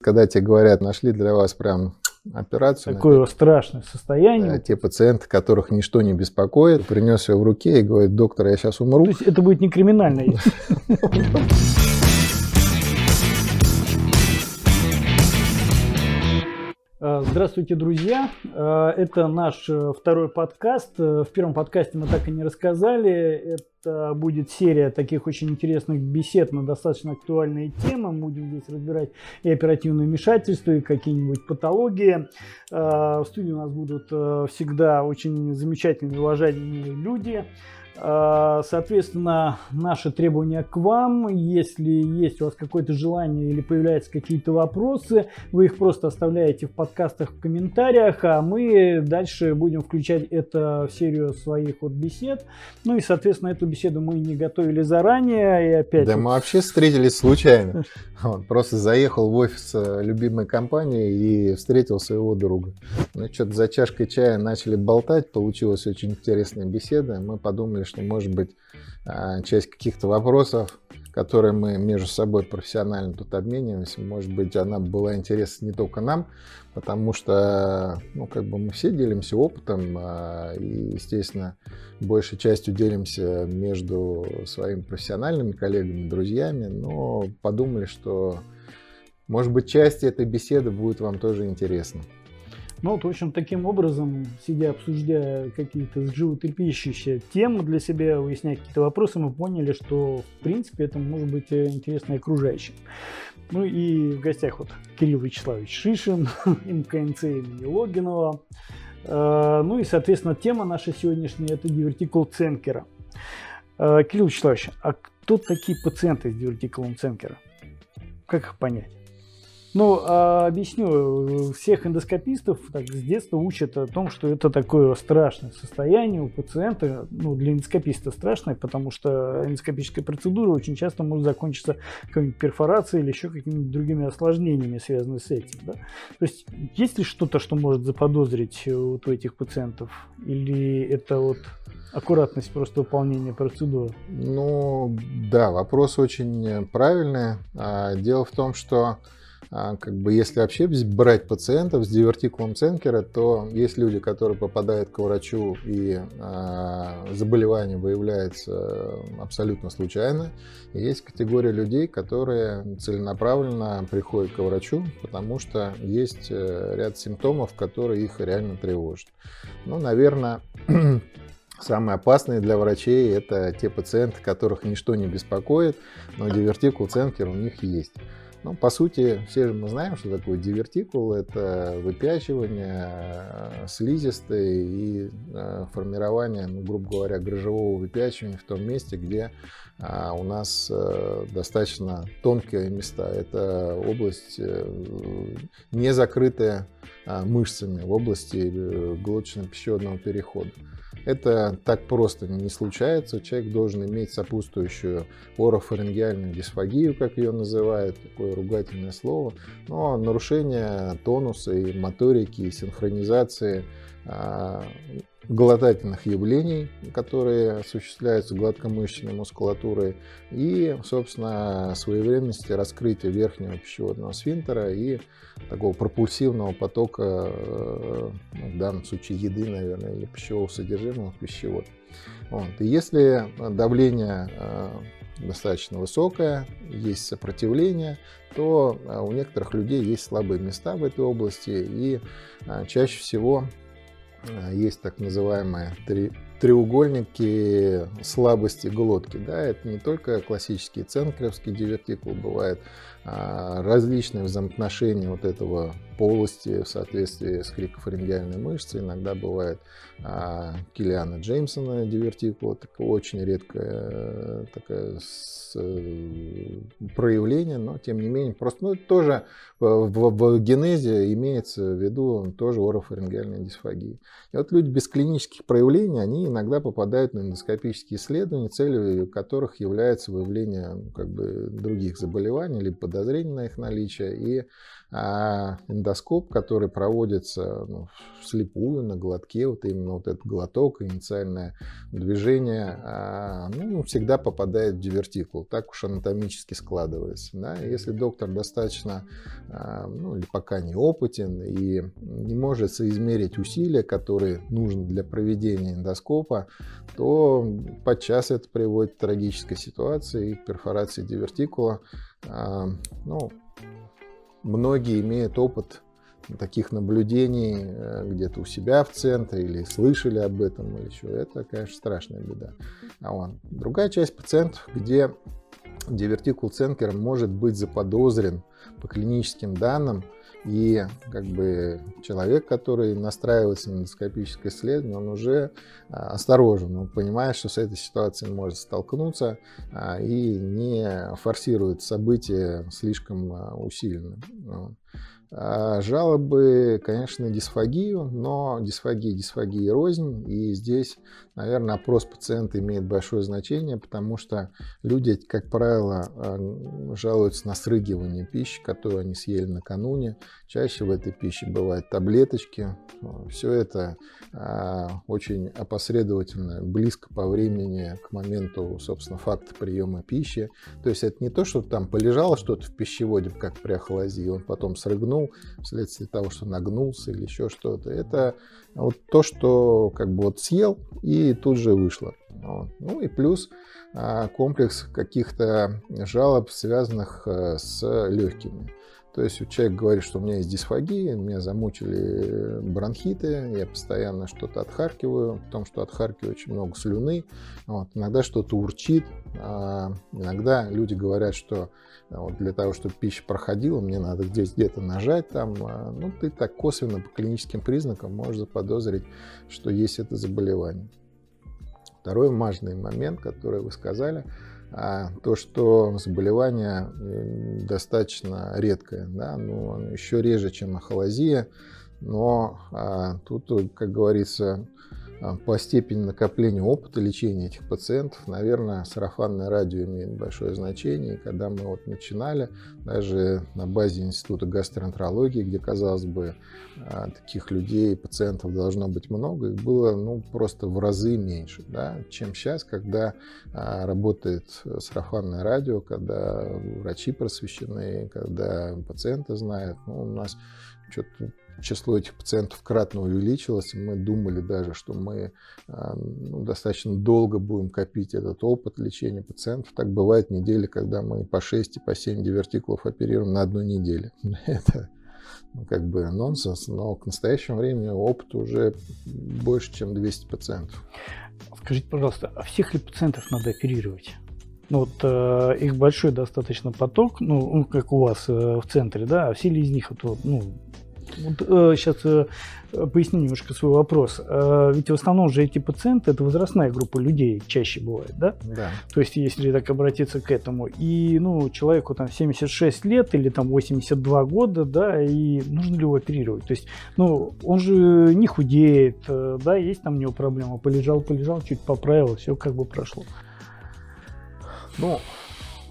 Когда тебе говорят, нашли для вас прям операцию. Такое страшное состояние. Да, те пациенты, которых ничто не беспокоит, принес ее в руке и говорит, доктор, я сейчас умру. То есть это будет не криминально. здравствуйте, друзья! Э, это наш э, второй подкаст. В первом подкасте мы так и не рассказали. Это будет серия таких очень интересных бесед на достаточно актуальные темы. Мы будем здесь разбирать и оперативное вмешательство, и какие-нибудь патологии. В студии у нас будут всегда очень замечательные, уважаемые люди. А, соответственно, наши требования к вам, если есть у вас какое-то желание или появляются какие-то вопросы, вы их просто оставляете в подкастах в комментариях, а мы дальше будем включать это в серию своих вот бесед. Ну и, соответственно, эту беседу мы не готовили заранее. И опять да вот... мы вообще встретились случайно. Он просто заехал в офис э, любимой компании и встретил своего друга. Ну, что-то за чашкой чая начали болтать, получилась очень интересная беседа. Мы подумали, что, может быть, а, часть каких-то вопросов, которые мы между собой профессионально тут обмениваемся, может быть, она была интересна не только нам, потому что, ну, как бы мы все делимся опытом, а, и, естественно, большей частью делимся между своими профессиональными коллегами, друзьями, но подумали, что, может быть, часть этой беседы будет вам тоже интересна. Ну вот, в общем, таким образом, сидя обсуждая какие-то животрепещущие темы для себя, выясняя какие-то вопросы, мы поняли, что, в принципе, это может быть э, интересно и окружающим. Ну и в гостях вот Кирилл Вячеславович Шишин, МКНЦ имени Логинова. Э, ну и, соответственно, тема наша сегодняшняя – это дивертикул Ценкера. Э, Кирилл Вячеславович, а кто такие пациенты с дивертикулом Ценкера? Как их понять? Ну, а, объясню. Всех эндоскопистов так, с детства учат о том, что это такое страшное состояние у пациента. Ну, для эндоскописта страшное, потому что эндоскопическая процедура очень часто может закончиться какой-нибудь перфорацией или еще какими-нибудь другими осложнениями, связанными с этим. Да? То есть, есть ли что-то, что может заподозрить вот у этих пациентов? Или это вот аккуратность просто выполнения процедуры? Ну, да, вопрос очень правильный. А, дело в том, что а, как бы если вообще брать пациентов с дивертикулом Ценкера, то есть люди, которые попадают к врачу и э, заболевание выявляется абсолютно случайно. Есть категория людей, которые целенаправленно приходят к врачу, потому что есть э, ряд симптомов, которые их реально тревожат. Ну, наверное, Самые опасные для врачей это те пациенты, которых ничто не беспокоит, но дивертикул Ценкер у них есть. Ну, по сути, все же мы знаем, что такое дивертикул. Это выпячивание э, слизистой и э, формирование, ну, грубо говоря, грыжевого выпячивания в том месте, где а, у нас э, достаточно тонкие места. Это область не закрытая а, мышцами в области глоточно-пищеводного перехода. Это так просто не случается. Человек должен иметь сопутствующую орофарингеальную дисфагию, как ее называют, такое ругательное слово. Но нарушение тонуса и моторики, и синхронизации а, глотательных явлений, которые осуществляются гладкомышечной мускулатурой, и, собственно, своевременности раскрытия верхнего пищеводного сфинктера и такого пропульсивного потока, э, в данном случае еды, наверное, или пищевого содержимого в пищевод. Вот. И если давление э, достаточно высокое, есть сопротивление, то э, у некоторых людей есть слабые места в этой области, и чаще всего есть так называемые три, треугольники слабости глотки. Да, это не только классический ценкеровский дивертикул, бывает а, различные взаимоотношения вот этого полости в соответствии с крикофарингеальной мышцей. Иногда бывает а, Киллиана Джеймсона дивертикула, такое очень редкое такое с, э, проявление, но тем не менее, просто ну, тоже в, в, в генезе имеется в виду тоже орофарингеальная дисфагия. И вот люди без клинических проявлений, они иногда попадают на эндоскопические исследования, целью которых является выявление ну, как бы, других заболеваний, либо подозрений на их наличие. И а, эндоскоп, который проводится ну, вслепую, на глотке, вот именно вот этот глоток, инициальное движение, а, ну, всегда попадает в дивертикул. Так уж анатомически складывается. Да? Если доктор достаточно, а, ну, или пока не опытен и не может соизмерить усилия, которые нужны для проведения эндоскопа, то подчас это приводит к трагической ситуации и перфорации дивертикула. А, ну, многие имеют опыт таких наблюдений э, где-то у себя в центре или слышали об этом или еще. Это, конечно, страшная беда. А вот. Другая часть пациентов, где дивертикул Ценкера может быть заподозрен по клиническим данным, и как бы человек, который настраивается на эндоскопическое исследование, он уже а, осторожен, он понимает, что с этой ситуацией может столкнуться а, и не форсирует события слишком а, усиленно. А, жалобы, конечно, дисфагию, но дисфагия, дисфагия рознь. И здесь, наверное, опрос пациента имеет большое значение, потому что люди, как правило, а, жалуются на срыгивание пищи, которую они съели накануне. Чаще в этой пище бывают таблеточки. Все это а, очень опосредовательно, близко по времени к моменту, собственно, факта приема пищи. То есть это не то, что там полежало что-то в пищеводе, как при ахлазии, он потом срыгнул, нагнул вследствие того, что нагнулся или еще что-то. Это вот то, что как бы вот съел и тут же вышло. Вот. Ну и плюс а, комплекс каких-то жалоб, связанных э, с легкими. То есть человек говорит, что у меня есть дисфагия, меня замучили бронхиты, я постоянно что-то отхаркиваю, в том, что отхаркиваю очень много слюны, вот, иногда что-то урчит, а иногда люди говорят, что вот, для того, чтобы пища проходила, мне надо где-то нажать там, а, ну ты так косвенно по клиническим признакам можешь заподозрить, что есть это заболевание. Второй важный момент, который вы сказали – а то, что заболевание достаточно редкое, да, ну, еще реже, чем ахолазия, но а, тут, как говорится, по степени накопления опыта лечения этих пациентов, наверное, сарафанное радио имеет большое значение. И когда мы вот начинали, даже на базе Института гастроэнтерологии, где, казалось бы, а, таких людей, пациентов должно быть много, их было ну, просто в разы меньше, да, чем сейчас, когда а, работает сарафанное радио, когда врачи просвещены, когда пациенты знают. Ну, у нас что-то число этих пациентов кратно увеличилось, мы думали даже, что мы а, ну, достаточно долго будем копить этот опыт лечения пациентов. Так бывает недели, когда мы по 6 и по 7 дивертикулов оперируем на одну неделю. Это ну, как бы нонсенс, но к настоящему времени опыт уже больше, чем 200 пациентов. Скажите, пожалуйста, а всех ли пациентов надо оперировать? Ну, вот э, их большой достаточно поток, ну, как у вас э, в центре, да, а все ли из них вот, ну, вот, э, сейчас э, поясню немножко свой вопрос. Э, ведь в основном же эти пациенты это возрастная группа людей чаще бывает, да? Да. То есть, если так обратиться к этому. И, ну, человеку там 76 лет или там 82 года, да, и нужно ли его оперировать? То есть, ну, он же не худеет, э, да, есть там у него проблема. Полежал, полежал, чуть поправил, все как бы прошло. Ну,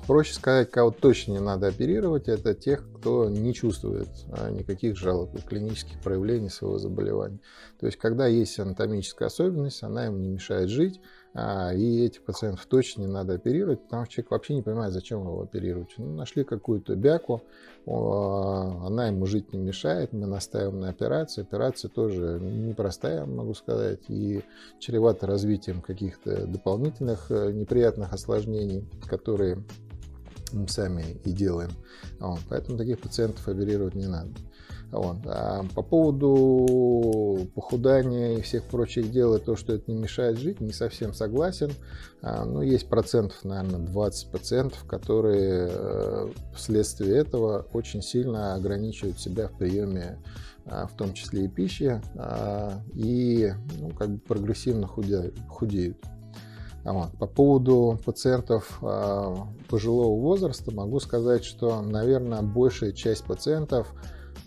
Проще сказать, кого точно не надо оперировать, это тех, кто не чувствует а, никаких жалоб и клинических проявлений своего заболевания. То есть, когда есть анатомическая особенность, она ему не мешает жить, и этих пациентов точно не надо оперировать, потому что человек вообще не понимает, зачем его оперировать. Ну, нашли какую-то бяку, она ему жить не мешает, мы настаиваем на операции. Операция тоже непростая, могу сказать, и чревата развитием каких-то дополнительных э, неприятных осложнений, которые мы сами и делаем. Поэтому таких пациентов оперировать не надо. Вот. А по поводу похудания и всех прочих дел, и то, что это не мешает жить, не совсем согласен. А, ну, есть процентов, наверное, 20 пациентов, которые э, вследствие этого очень сильно ограничивают себя в приеме а, в том числе и пищи, а, и ну, как бы прогрессивно худеют. Вот. По поводу пациентов пожилого возраста могу сказать, что, наверное, большая часть пациентов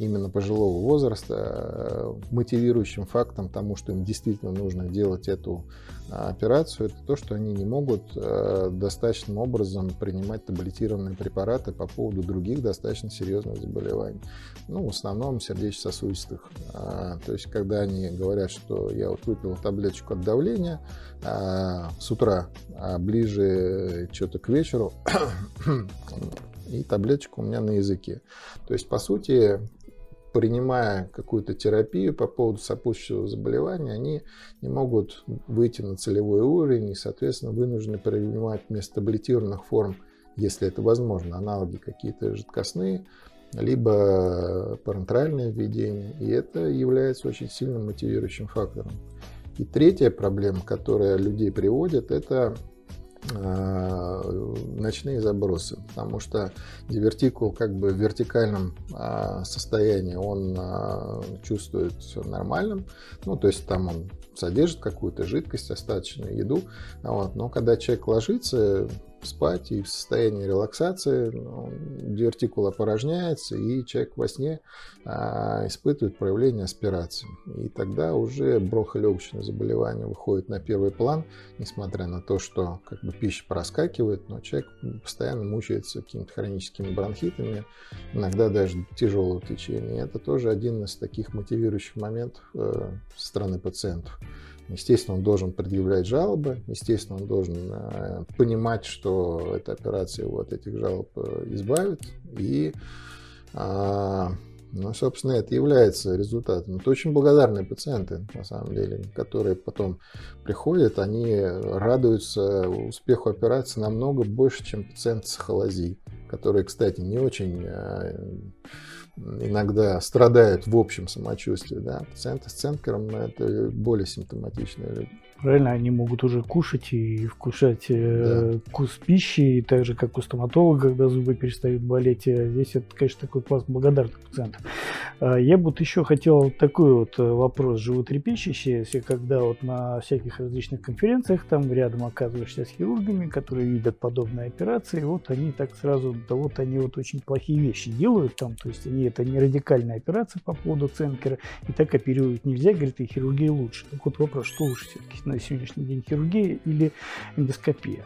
именно пожилого возраста э, мотивирующим фактом тому, что им действительно нужно делать эту а, операцию, это то, что они не могут э, достаточным образом принимать таблетированные препараты по поводу других достаточно серьезных заболеваний. Ну, в основном сердечно-сосудистых. А, то есть, когда они говорят, что я вот выпил таблеточку от давления а, с утра, а ближе что-то к вечеру, и таблеточка у меня на языке. То есть, по сути, принимая какую-то терапию по поводу сопутствующего заболевания, они не могут выйти на целевой уровень и, соответственно, вынуждены принимать вместо таблетированных форм, если это возможно, аналоги какие-то жидкостные, либо парентеральное введение, и это является очень сильным мотивирующим фактором. И третья проблема, которая людей приводит, это ночные забросы, потому что дивертикул как бы в вертикальном а, состоянии он а, чувствует нормальным, ну то есть там он содержит какую-то жидкость, остаточную еду, вот, но когда человек ложится, спать и в состоянии релаксации ну, дивертикул опорожняется, и человек во сне а, испытывает проявление аспирации. И тогда уже бронхолегочное заболевание выходит на первый план, несмотря на то, что как бы пища проскакивает, но человек постоянно мучается какими-то хроническими бронхитами, иногда даже тяжелого течения. Это тоже один из таких мотивирующих моментов э, со стороны пациентов. Естественно, он должен предъявлять жалобы, естественно, он должен э, понимать, что эта операция его от этих жалоб э, избавит. И, э, ну, собственно, это является результатом. Это очень благодарные пациенты, на самом деле, которые потом приходят, они радуются успеху операции намного больше, чем пациент с холозией, которые, кстати, не очень э, иногда страдают в общем самочувствии. Да? Пациенты с ценкером – это более симптоматичные люди. Правильно, они могут уже кушать и вкушать э, да. вкус пищи, и так же, как у стоматолога, когда зубы перестают болеть. Здесь это, конечно, такой класс благодарных пациентов. А я бы вот еще хотел такой вот э, вопрос животрепещущий, если когда вот на всяких различных конференциях там рядом оказываешься с хирургами, которые видят подобные операции, вот они так сразу, да вот они вот очень плохие вещи делают там, то есть они это не радикальная операция по поводу ценкера, и так оперировать нельзя, говорит, и хирургия лучше. Так вот вопрос, что лучше все-таки на сегодняшний день, хирургия или эндоскопия?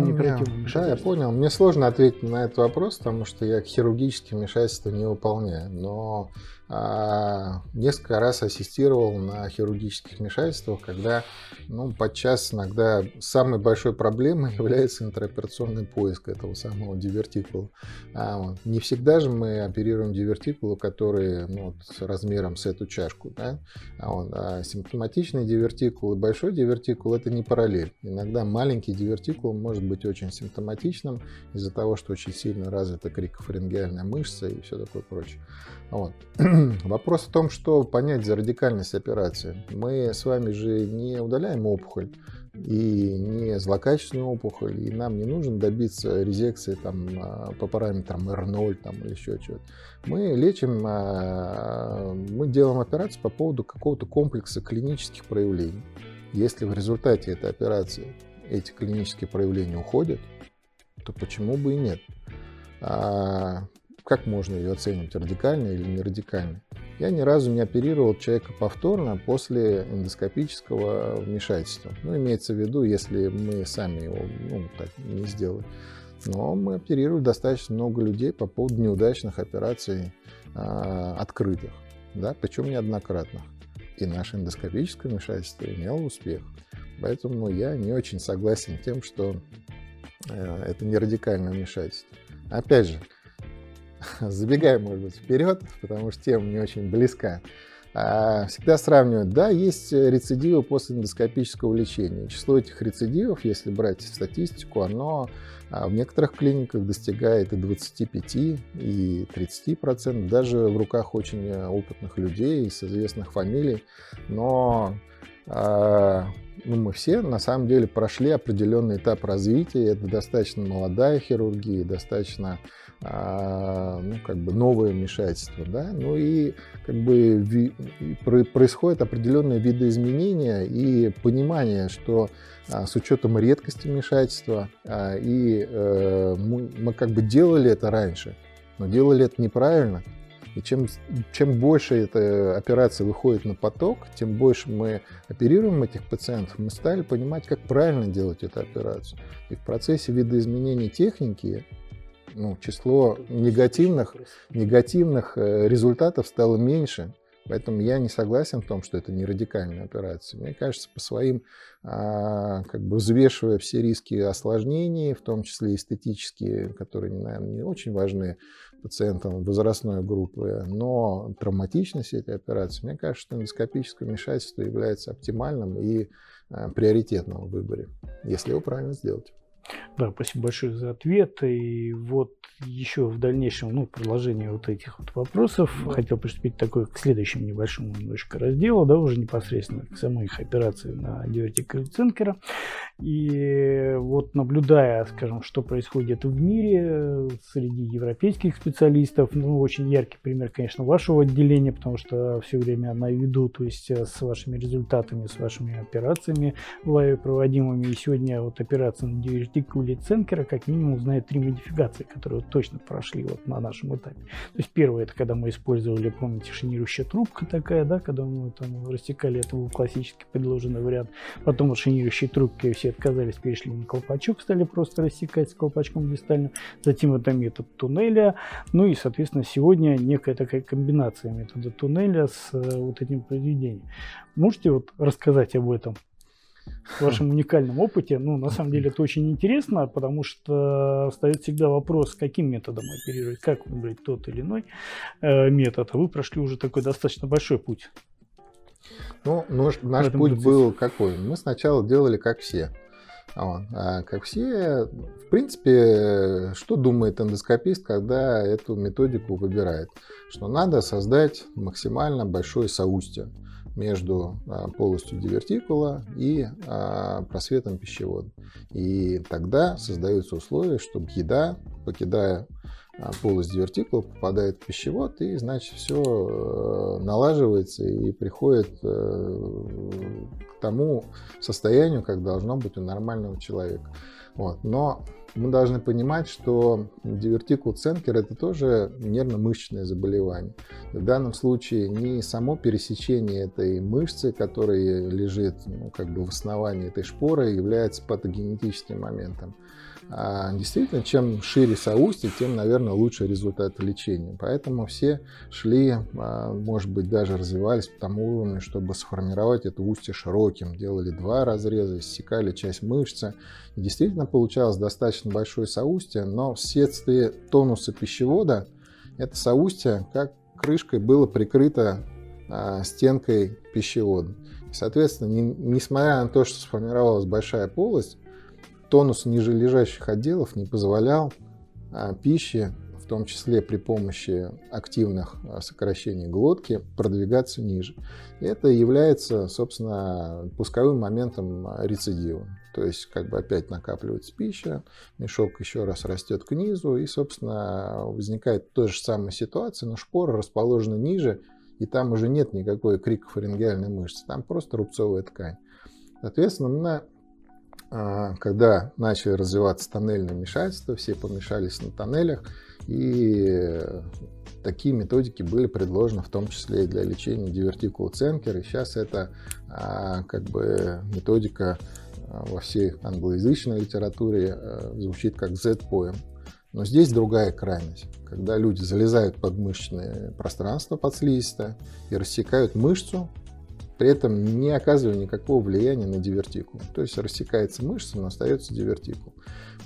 Плане оперативного вмешательства? Да, я понял. Мне сложно ответить на этот вопрос, потому что я хирургические вмешательства не выполняю. Но а, несколько раз ассистировал на хирургических вмешательствах, когда ну, подчас иногда самой большой проблемой является интероперационный поиск этого самого дивертикула. А, вот. Не всегда же мы оперируем дивертикулы, которые ну, вот, с размером с эту чашку. Да? А, вот. а симптоматичный дивертикул и большой дивертикул это не параллель. Иногда маленький дивертикул может быть очень симптоматичным из-за того, что очень сильно развита крикофарингеальная мышца и все такое прочее. Вот. Вопрос в том, что понять за радикальность операции. Мы с вами же не удаляем опухоль и не злокачественную опухоль, и нам не нужно добиться резекции там, а, по параметрам R0 там, или еще чего-то. Мы лечим, а, мы делаем операцию по поводу какого-то комплекса клинических проявлений. Если в результате этой операции эти клинические проявления уходят, то почему бы и нет? А, как можно ее оценивать, радикально или не радикально? Я ни разу не оперировал человека повторно после эндоскопического вмешательства. Ну, имеется в виду, если мы сами его ну, так не сделали. Но мы оперировали достаточно много людей по поводу неудачных операций э, открытых, да, причем неоднократных. И наше эндоскопическое вмешательство имело успех. Поэтому я не очень согласен тем, что э, это не радикальное вмешательство. Опять же, забегая, может быть, вперед, потому что тема не очень близка. А, всегда сравнивают, да, есть рецидивы после эндоскопического лечения. Число этих рецидивов, если брать статистику, оно а, в некоторых клиниках достигает и 25, и 30 процентов, даже в руках очень опытных людей с известных фамилий. Но ну, мы все на самом деле прошли определенный этап развития. Это достаточно молодая хирургия, достаточно а, ну, как бы новое вмешательство, да, ну и как бы происходит определенное видоизменение и понимание, что а, с учетом редкости вмешательства а, и э, мы, мы как бы делали это раньше, но делали это неправильно, И чем, чем больше эта операция выходит на поток, тем больше мы оперируем этих пациентов, мы стали понимать, как правильно делать эту операцию. И в процессе видоизменения техники ну, число негативных, негативных э, результатов стало меньше. Поэтому я не согласен в том, что это не радикальная операция. Мне кажется, по своим, а, как бы взвешивая все риски осложнений, в том числе эстетические, которые, наверное, не очень важны пациентам возрастной группы, но травматичность этой операции, мне кажется, что эндоскопическое вмешательство является оптимальным и а, приоритетным в выборе, если его правильно сделать. Да, спасибо большое за ответ. И вот еще в дальнейшем, ну, продолжение вот этих вот вопросов, да. хотел приступить такой к следующему небольшому немножко разделу, да, уже непосредственно к самой их операции на дивертикаль Цинкера. И вот наблюдая, скажем, что происходит в мире среди европейских специалистов, ну, очень яркий пример, конечно, вашего отделения, потому что все время на виду, то есть э, с вашими результатами, с вашими операциями лайве проводимыми. И сегодня вот операция на дивертикуле Цинкера как минимум знает три модификации, которые точно прошли вот на нашем этапе. То есть первое, это когда мы использовали, помните, шинирующая трубка такая, да, когда мы там растекали, это был классический предложенный вариант. Потом от шинирующей трубки все отказались, перешли на колпачок, стали просто рассекать с колпачком дистальным. Затем это метод туннеля. Ну и, соответственно, сегодня некая такая комбинация метода туннеля с э, вот этим произведением. Можете вот рассказать об этом? В вашем уникальном опыте. Ну, на самом деле, это очень интересно, потому что встает всегда вопрос, каким методом оперировать, как выбрать тот или иной э, метод. А вы прошли уже такой достаточно большой путь. Ну, наш, наш путь процессе. был какой? Мы сначала делали как все. Вот. А как все, в принципе, что думает эндоскопист, когда эту методику выбирает? Что надо создать максимально большое соустье между а, полостью дивертикула и а, просветом пищевода. И тогда создаются условия, чтобы еда, покидая а, полость дивертикула, попадает в пищевод, и, значит, все э, налаживается и приходит э, к тому состоянию, как должно быть у нормального человека. Вот. Но мы должны понимать, что дивертикул Ценкер это тоже нервно-мышечное заболевание. В данном случае не само пересечение этой мышцы, которая лежит ну, как бы в основании этой шпоры, является патогенетическим моментом. А действительно, чем шире соустье, тем, наверное, лучше результат лечения. Поэтому все шли, а, может быть, даже развивались по тому уровню, чтобы сформировать это устье широким. Делали два разреза, иссекали часть мышцы. И действительно получалось достаточно большое соустье, но вследствие тонуса пищевода это соустье как крышкой было прикрыто а, стенкой пищевода. соответственно, не, несмотря на то, что сформировалась большая полость, тонус нижележащих отделов не позволял а, пище, в том числе при помощи активных а, сокращений глотки, продвигаться ниже. И это является, собственно, пусковым моментом рецидива. То есть, как бы опять накапливается пища, мешок еще раз растет к низу, и, собственно, возникает та же самая ситуация, но шпора расположена ниже, и там уже нет никакой крикофарингеальной мышцы, там просто рубцовая ткань. Соответственно, когда начали развиваться тоннельные вмешательства, все помешались на тоннелях, и такие методики были предложены в том числе и для лечения дивертикула Ценкер, и сейчас это а, как бы методика а, во всей англоязычной литературе звучит как Z-поем. Но здесь другая крайность, когда люди залезают под мышечное пространство подслизистое и рассекают мышцу, при этом не оказывая никакого влияния на дивертикул. То есть рассекается мышца, но остается дивертикул.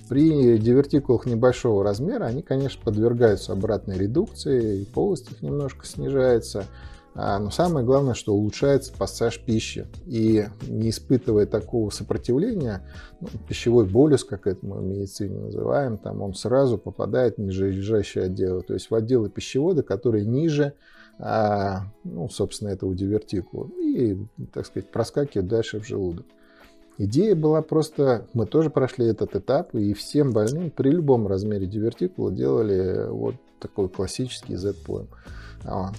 При дивертикулах небольшого размера они, конечно, подвергаются обратной редукции, и полость их немножко снижается. А, но самое главное, что улучшается пассаж пищи. И не испытывая такого сопротивления, ну, пищевой болюс, как это мы в медицине называем, там он сразу попадает в нижележащие отделы. То есть в отделы пищевода, которые ниже а, ну, собственно, этого дивертикула, и, так сказать, проскакивает дальше в желудок. Идея была просто, мы тоже прошли этот этап, и всем больным при любом размере дивертикула делали вот такой классический Z-поем. А,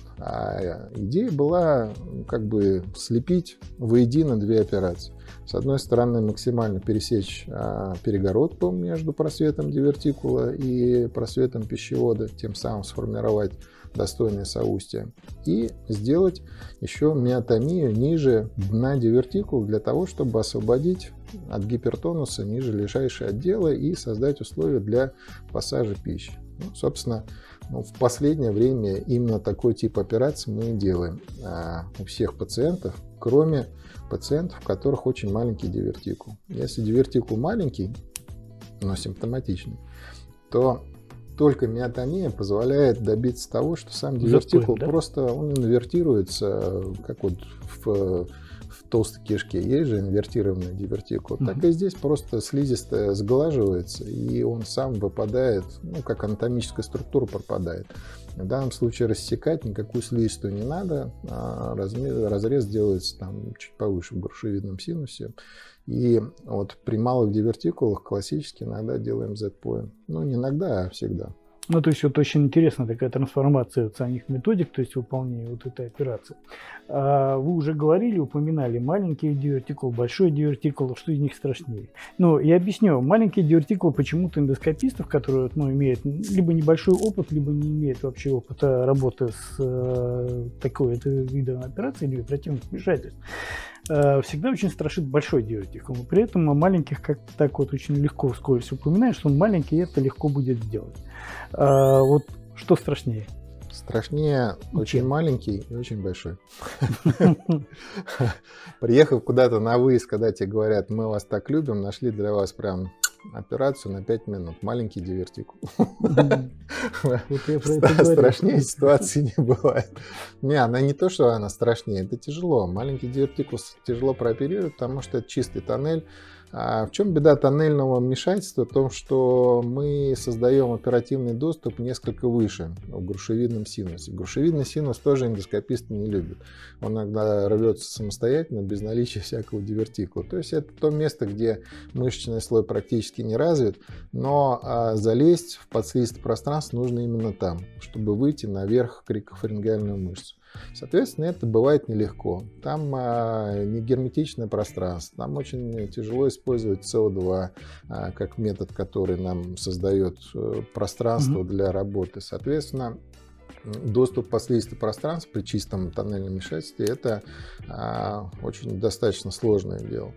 идея была как бы слепить воедино две операции. С одной стороны, максимально пересечь а, перегородку между просветом дивертикула и просветом пищевода, тем самым сформировать достойное соустие. И сделать еще миотомию ниже дна дивертикула для того, чтобы освободить от гипертонуса ниже лежащие отделы и создать условия для пассажа пищи. Ну, собственно, ну, в последнее время именно такой тип операций мы делаем а, у всех пациентов, кроме пациентов, у которых очень маленький дивертикул. Если дивертикул маленький, но симптоматичный, то только миотомия позволяет добиться того, что сам дивертикул Запой, да? просто он инвертируется, как вот в в толстой кишке есть же инвертированный дивертикул, mm-hmm. так и здесь просто слизистая сглаживается, и он сам выпадает, ну, как анатомическая структура пропадает. В данном случае рассекать никакую слизистую не надо, а размер, разрез делается там чуть повыше в грушевидном синусе. И вот при малых дивертикулах классически иногда делаем Z-поем. Ну, не иногда, а всегда. Ну, то есть вот очень интересна такая трансформация самих методик, то есть выполнения вот этой операции. А вы уже говорили, упоминали маленький дивертикул, большой дивертикул, что из них страшнее. Ну, я объясню. Маленький дивертикул почему-то эндоскопистов, которые ну, имеют либо небольшой опыт, либо не имеют вообще опыта работы с э, такой видом операции или оперативных вмешательств, всегда очень страшит большой дивертикул. При этом о маленьких как так вот очень легко вскользь упоминаешь, что он маленький, и это легко будет сделать. А, вот что страшнее? Страшнее очень маленький и очень большой. Приехав куда-то на выезд, когда тебе говорят, мы вас так любим, нашли для вас прям операцию на 5 минут. Маленький дивертикул. Страшнее ситуации не бывает. Не, она не то, что она страшнее, это тяжело. Маленький дивертикул тяжело прооперировать, потому что это чистый тоннель а в чем беда тоннельного вмешательства? В том, что мы создаем оперативный доступ несколько выше в грушевидном синусе. Грушевидный синус тоже эндоскописты не любят. Он иногда рвется самостоятельно, без наличия всякого дивертикула. То есть это то место, где мышечный слой практически не развит, но а, залезть в подслизистое пространство нужно именно там, чтобы выйти наверх крикофарингеальную мышцу. Соответственно, это бывает нелегко. Там а, не герметичное пространство, там очень тяжело использовать СО2 а, как метод, который нам создает э, пространство mm-hmm. для работы. Соответственно, доступ по слизистой пространству при чистом тоннельном вмешательстве это а, очень достаточно сложное дело.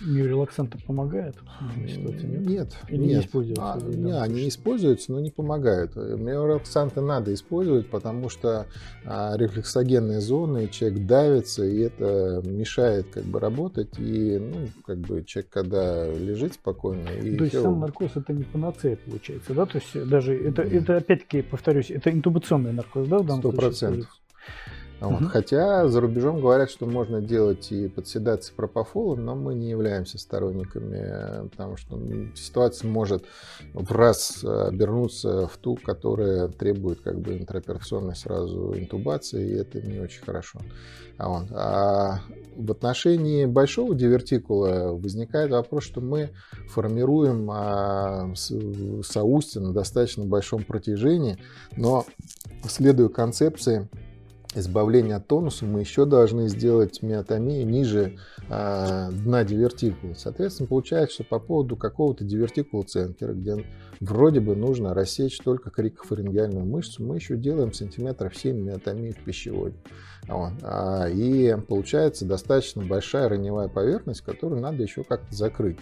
Миорелаксанты помогают нет? Нет. Или нет. не используются? А, не, они используются, но не помогают. Миорелаксанты надо использовать, потому что а, рефлексогенные зоны, человек давится, и это мешает как бы работать. И, ну, как бы человек, когда лежит спокойно... И То есть сам наркоз это не панацея получается, да? То есть даже это, mm. это опять-таки, повторюсь, это интубационный наркоз, да, в данном 100%. случае? Вот. Угу. Хотя за рубежом говорят, что можно делать и под седацией пропофолом, но мы не являемся сторонниками, потому что ситуация может в раз обернуться в ту, которая требует как бы интраоперационной сразу интубации, и это не очень хорошо. А, вот. а в отношении большого дивертикула возникает вопрос, что мы формируем а, соустье на достаточно большом протяжении, но следуя концепции избавления от тонуса мы еще должны сделать миотомию ниже э, дна дивертикула. Соответственно, получается, что по поводу какого-то дивертикула ценкера, где вроде бы нужно рассечь только крикофарингеальную мышцу, мы еще делаем сантиметров 7 миотомии в пищеводе. Вот. А, и получается достаточно большая раневая поверхность, которую надо еще как-то закрыть.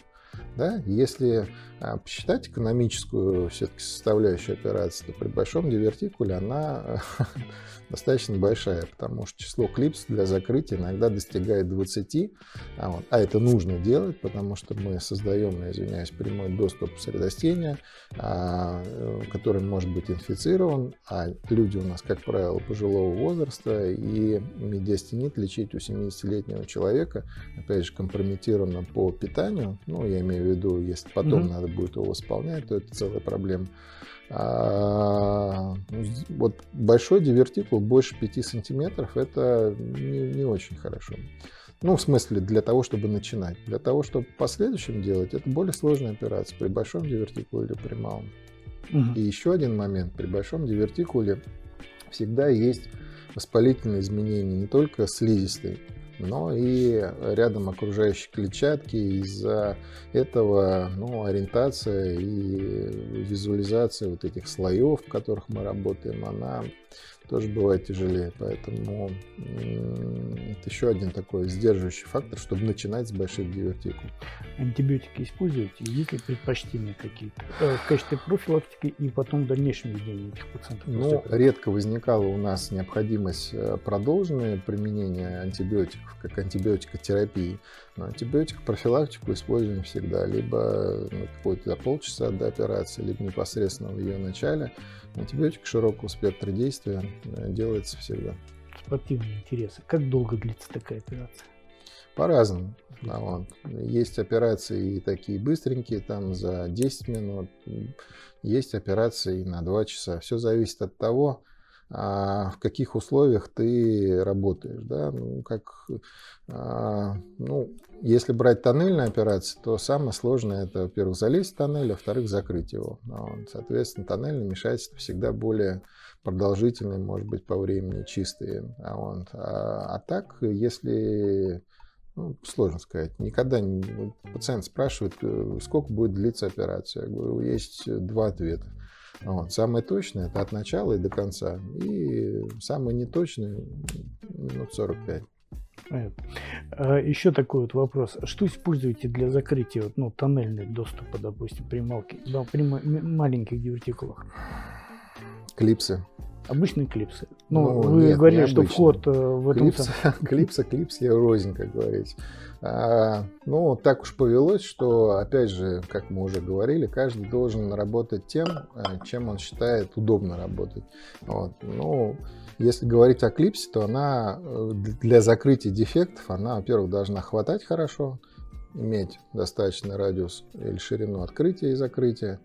Да? Если а, посчитать экономическую все-таки составляющую операции, то при большом дивертикуле она достаточно большая, потому что число клипс для закрытия иногда достигает 20, а, вот, а это нужно делать, потому что мы создаем, я извиняюсь, прямой доступ средостения, а, который может быть инфицирован, а люди у нас, как правило, пожилого возраста, и медиастенит лечить у 70-летнего человека, опять же, компрометированно по питанию, ну, я имею в виду, если потом mm-hmm. надо будет его восполнять, то это целая проблема. А, вот большой дивертикул больше 5 сантиметров это не, не очень хорошо. Ну, в смысле, для того, чтобы начинать. Для того, чтобы в последующем делать, это более сложная операция при большом дивертикуле или при малом. Угу. И еще один момент. При большом дивертикуле всегда есть воспалительные изменения не только слизистой, но и рядом окружающей клетчатки. Из-за этого ну, ориентация и визуализация вот этих слоев, в которых мы работаем, она тоже бывает тяжелее. Поэтому это еще один такой сдерживающий фактор, чтобы начинать с больших дивертикул. Антибиотики используете? Есть ли предпочтения какие-то э, в качестве профилактики и потом в дальнейшем ведении этих пациентов? Ну, редко возникала у нас необходимость э, продолженное применения антибиотиков, как антибиотикотерапии. Но антибиотик профилактику используем всегда, либо ну, какой-то полчаса до операции, либо непосредственно в ее начале. Антибиотик широкого спектра действия э, делается всегда. Спортивные интересы. Как долго длится такая операция? По-разному. А вот. Есть операции и такие быстренькие, там за 10 минут. Есть операции на 2 часа. Все зависит от того, а, в каких условиях ты работаешь. Да? Ну, как, а, ну, если брать тоннельные операции, то самое сложное это, во-первых, залезть в тоннель, а во-вторых, закрыть его. Вот. Соответственно, тоннельное вмешательство всегда более продолжительные, может быть, по времени чистые. Вот. А, а так, если ну, сложно сказать. Никогда не... пациент спрашивает, э, сколько будет длиться операция. Я говорю, есть два ответа. Вот. Самое точное это от начала и до конца. И самое неточное минут 45. А, еще такой вот вопрос. Что используете для закрытия ну, тоннельных доступа, допустим, при, малки, да, при маленьких дивертикулах? Клипсы. Обычные клипсы. Ну, ну вы нет, говорили, что вход э, в этом... Клипс, клипса, клипс, я рознь, как говорится. А, ну, так уж повелось, что, опять же, как мы уже говорили, каждый должен работать тем, э, чем он считает удобно работать. Вот. Ну, если говорить о клипсе, то она э, для закрытия дефектов, она, во-первых, должна хватать хорошо, иметь достаточный радиус или ширину открытия и закрытия,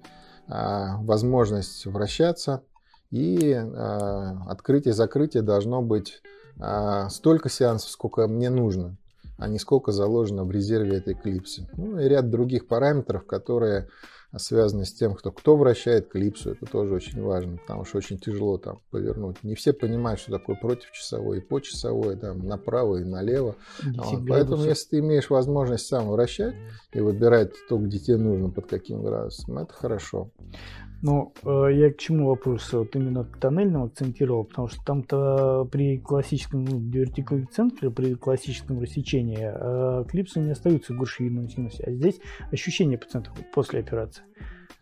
а, возможность вращаться, и а, открытие закрытие должно быть а, столько сеансов, сколько мне нужно а не сколько заложено в резерве этой клипсы. Ну и ряд других параметров, которые связаны с тем, кто, кто вращает клипсу. Это тоже очень важно, потому что очень тяжело там повернуть. Не все понимают, что такое противочасовой и почасовой, там направо и налево. Вот. Поэтому, если ты имеешь возможность сам вращать и выбирать то, где тебе нужно, под каким градусом, это хорошо. Ну, э, я к чему вопрос вот именно к тоннельному акцентировал, потому что там-то при классическом ну, дивертикуле центре, при классическом рассечении э, клипсы не остаются гуршевидной синусе, а здесь ощущение пациентов после операции.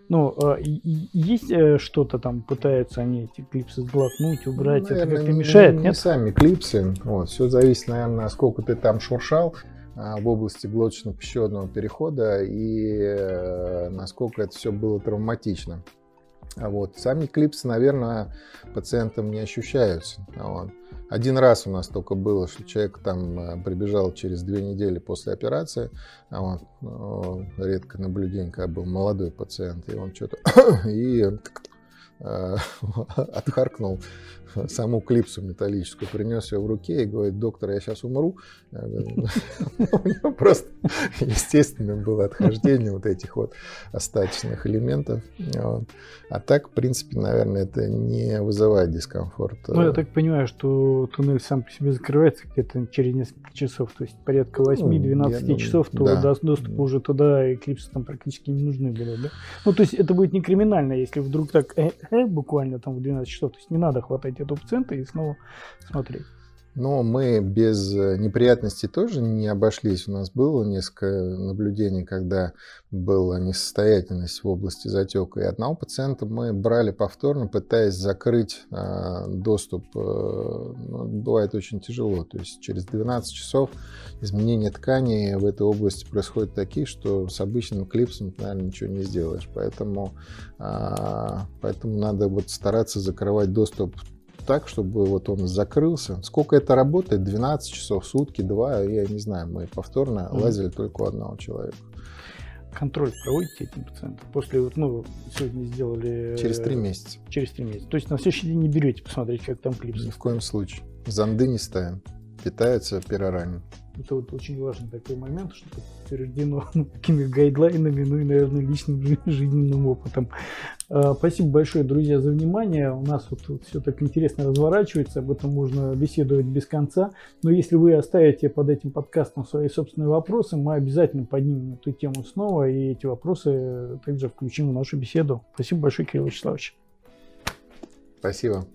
Ну, э, есть что-то там, пытаются они эти клипсы сглотнуть, убрать, ну, наверное, это как-то мешает, не, нет? Не сами клипсы, вот, все зависит, наверное, сколько ты там шуршал, а, в области глоточно-пищеводного перехода и насколько это все было травматично. А вот. Сами клипсы, наверное, пациентам не ощущаются. А вот. Один раз у нас только было, что человек там э, прибежал через две недели после операции. Вот. Редко наблюдение, когда был молодой пациент, и он что-то и э, отхаркнул саму клипсу металлическую, принес ее в руке и говорит, доктор, я сейчас умру. У него просто естественно было отхождение вот этих вот остаточных элементов. А так, в принципе, наверное, это не вызывает дискомфорта. Ну, я так понимаю, что туннель сам по себе закрывается где-то через несколько часов, то есть порядка 8-12 ну, часов, то доступ уже туда и клипсы там практически не нужны да? Ну, то есть это будет не криминально, если вдруг так э, буквально там в 12 часов, то есть не надо хватать этого пациента и снова смотреть. Но мы без э, неприятностей тоже не обошлись. У нас было несколько наблюдений, когда была несостоятельность в области затека. И одного пациента мы брали повторно, пытаясь закрыть э, доступ. Ну, бывает очень тяжело. То есть через 12 часов изменения тканей в этой области происходят такие, что с обычным клипсом, наверное, ничего не сделаешь. Поэтому, э, поэтому надо вот стараться закрывать доступ так, чтобы вот он закрылся. Сколько это работает? 12 часов в сутки, 2, я не знаю, мы повторно mm-hmm. лазили только у одного человека. Контроль проводите этим пациентам? После, вот, ну, сегодня сделали... Через три месяца. Через три месяца. То есть на следующий день не берете посмотреть, как там клипсы? Ни в коем случае. Занды не ставим. Питаются перорально. Это вот очень важный такой момент, что подтверждено такими гайдлайнами, ну и, наверное, личным жизненным опытом. А, спасибо большое, друзья, за внимание. У нас вот, вот все так интересно разворачивается, об этом можно беседовать без конца. Но если вы оставите под этим подкастом свои собственные вопросы, мы обязательно поднимем эту тему снова и эти вопросы также включим в нашу беседу. Спасибо большое, Кирилл Вячеславович. Спасибо.